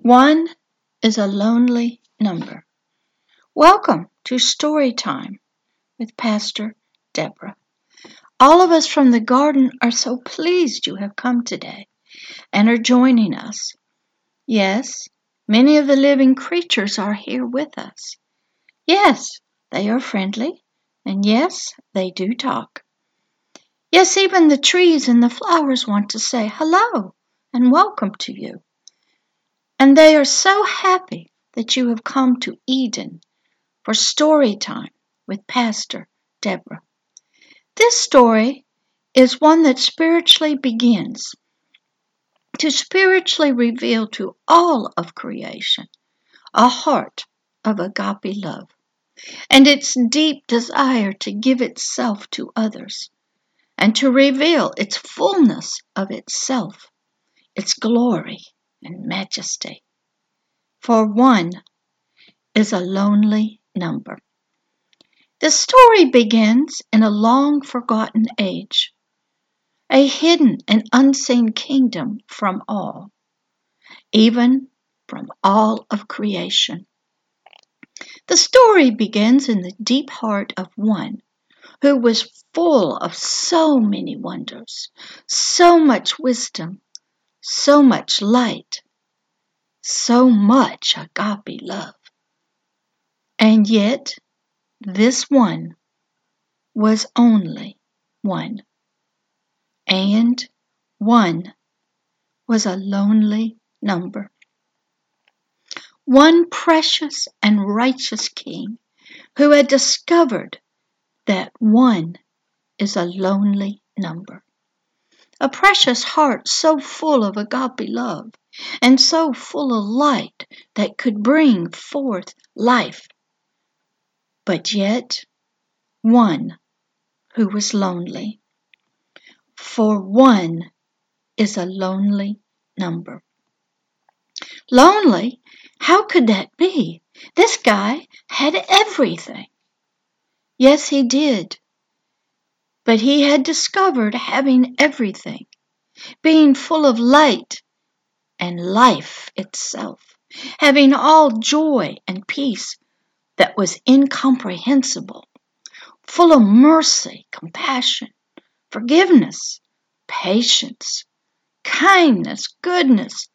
One is a lonely number. Welcome to Story Time with Pastor Deborah. All of us from the garden are so pleased you have come today and are joining us. Yes, many of the living creatures are here with us. Yes, they are friendly, and yes, they do talk. Yes, even the trees and the flowers want to say hello and welcome to you. And they are so happy that you have come to Eden for story time with Pastor Deborah. This story is one that spiritually begins to spiritually reveal to all of creation a heart of agape love and its deep desire to give itself to others and to reveal its fullness of itself, its glory and majesty. For one is a lonely number. The story begins in a long forgotten age, a hidden and unseen kingdom from all, even from all of creation. The story begins in the deep heart of one who was full of so many wonders, so much wisdom, so much light, so much agape love. And yet, this one was only one. And one was a lonely number. One precious and righteous king who had discovered that one is a lonely number. A precious heart so full of a agape love and so full of light that could bring forth life. But yet, one who was lonely. For one is a lonely number. Lonely? How could that be? This guy had everything. Yes, he did. But he had discovered having everything, being full of light and life itself, having all joy and peace that was incomprehensible, full of mercy, compassion, forgiveness, patience, kindness, goodness,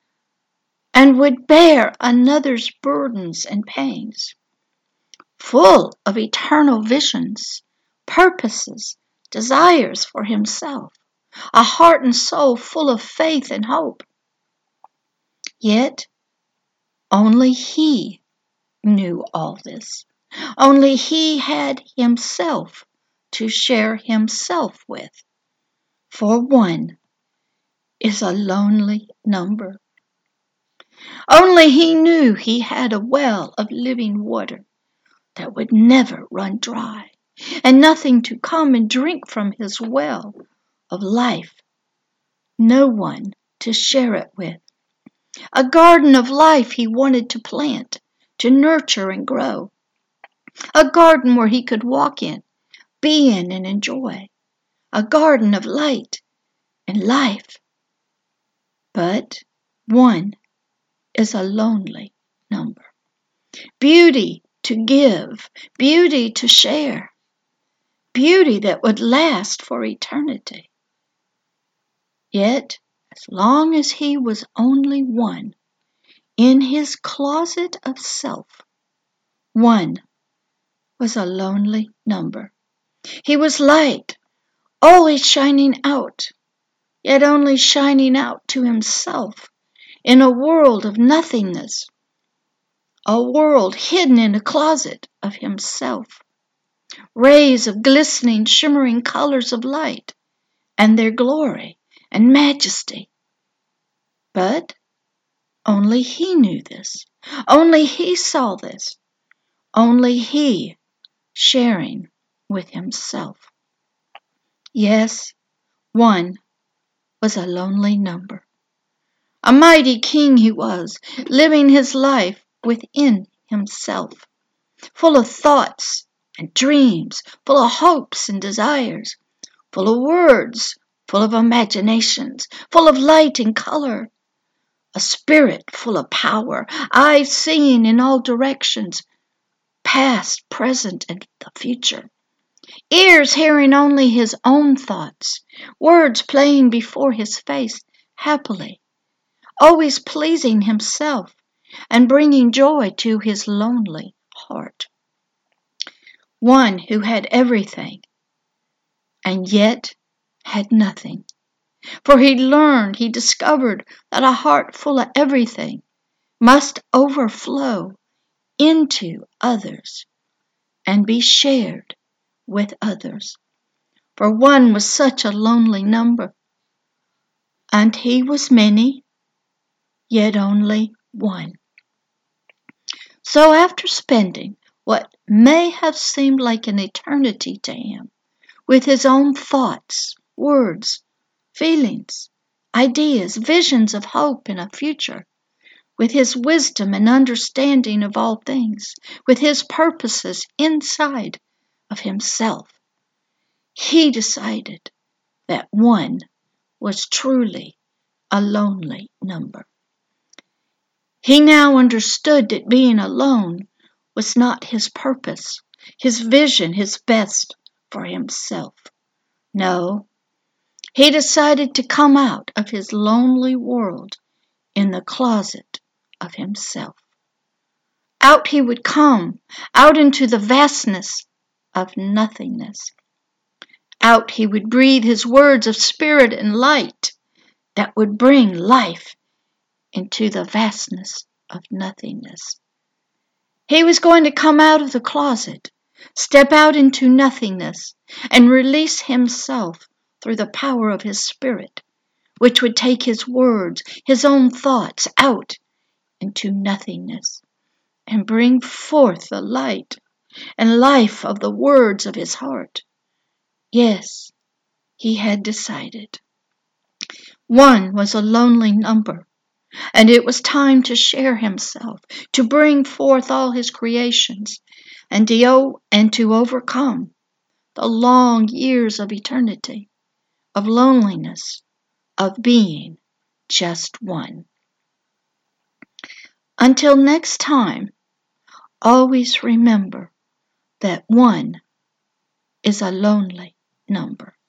and would bear another's burdens and pains, full of eternal visions, purposes, desires for himself, a heart and soul full of faith and hope, Yet only he knew all this. Only he had himself to share himself with. For one is a lonely number. Only he knew he had a well of living water that would never run dry, and nothing to come and drink from his well of life. No one to share it with. A garden of life he wanted to plant, to nurture and grow. A garden where he could walk in, be in, and enjoy. A garden of light and life. But one is a lonely number. Beauty to give, beauty to share, beauty that would last for eternity. Yet as long as he was only one, in his closet of self, one was a lonely number. He was light, always shining out, yet only shining out to himself in a world of nothingness, a world hidden in a closet of himself. Rays of glistening, shimmering colors of light and their glory and majesty. But only he knew this. Only he saw this. Only he sharing with himself. Yes, one was a lonely number. A mighty king he was, living his life within himself, full of thoughts and dreams, full of hopes and desires, full of words full of imaginations, full of light and color, a spirit full of power, eyes seeing in all directions, past, present, and the future. Ears hearing only his own thoughts, words playing before his face happily, always pleasing himself and bringing joy to his lonely heart. One who had everything and yet had nothing. For he learned, he discovered that a heart full of everything must overflow into others and be shared with others. For one was such a lonely number, and he was many, yet only one. So after spending what may have seemed like an eternity to him with his own thoughts, words, feelings, ideas, visions of hope and a future, with his wisdom and understanding of all things, with his purposes inside of himself, he decided that one was truly a lonely number. He now understood that being alone was not his purpose, his vision, his best for himself. No, he decided to come out of his lonely world in the closet of himself. Out he would come, out into the vastness of nothingness. Out he would breathe his words of spirit and light that would bring life into the vastness of nothingness. He was going to come out of the closet, step out into nothingness, and release himself through the power of his spirit, which would take his words, his own thoughts out into nothingness and bring forth the light and life of the words of his heart. Yes, he had decided. One was a lonely number, and it was time to share himself, to bring forth all his creations, and to, and to overcome the long years of eternity, of loneliness, of being just one. Until next time, always remember that one is a lonely number.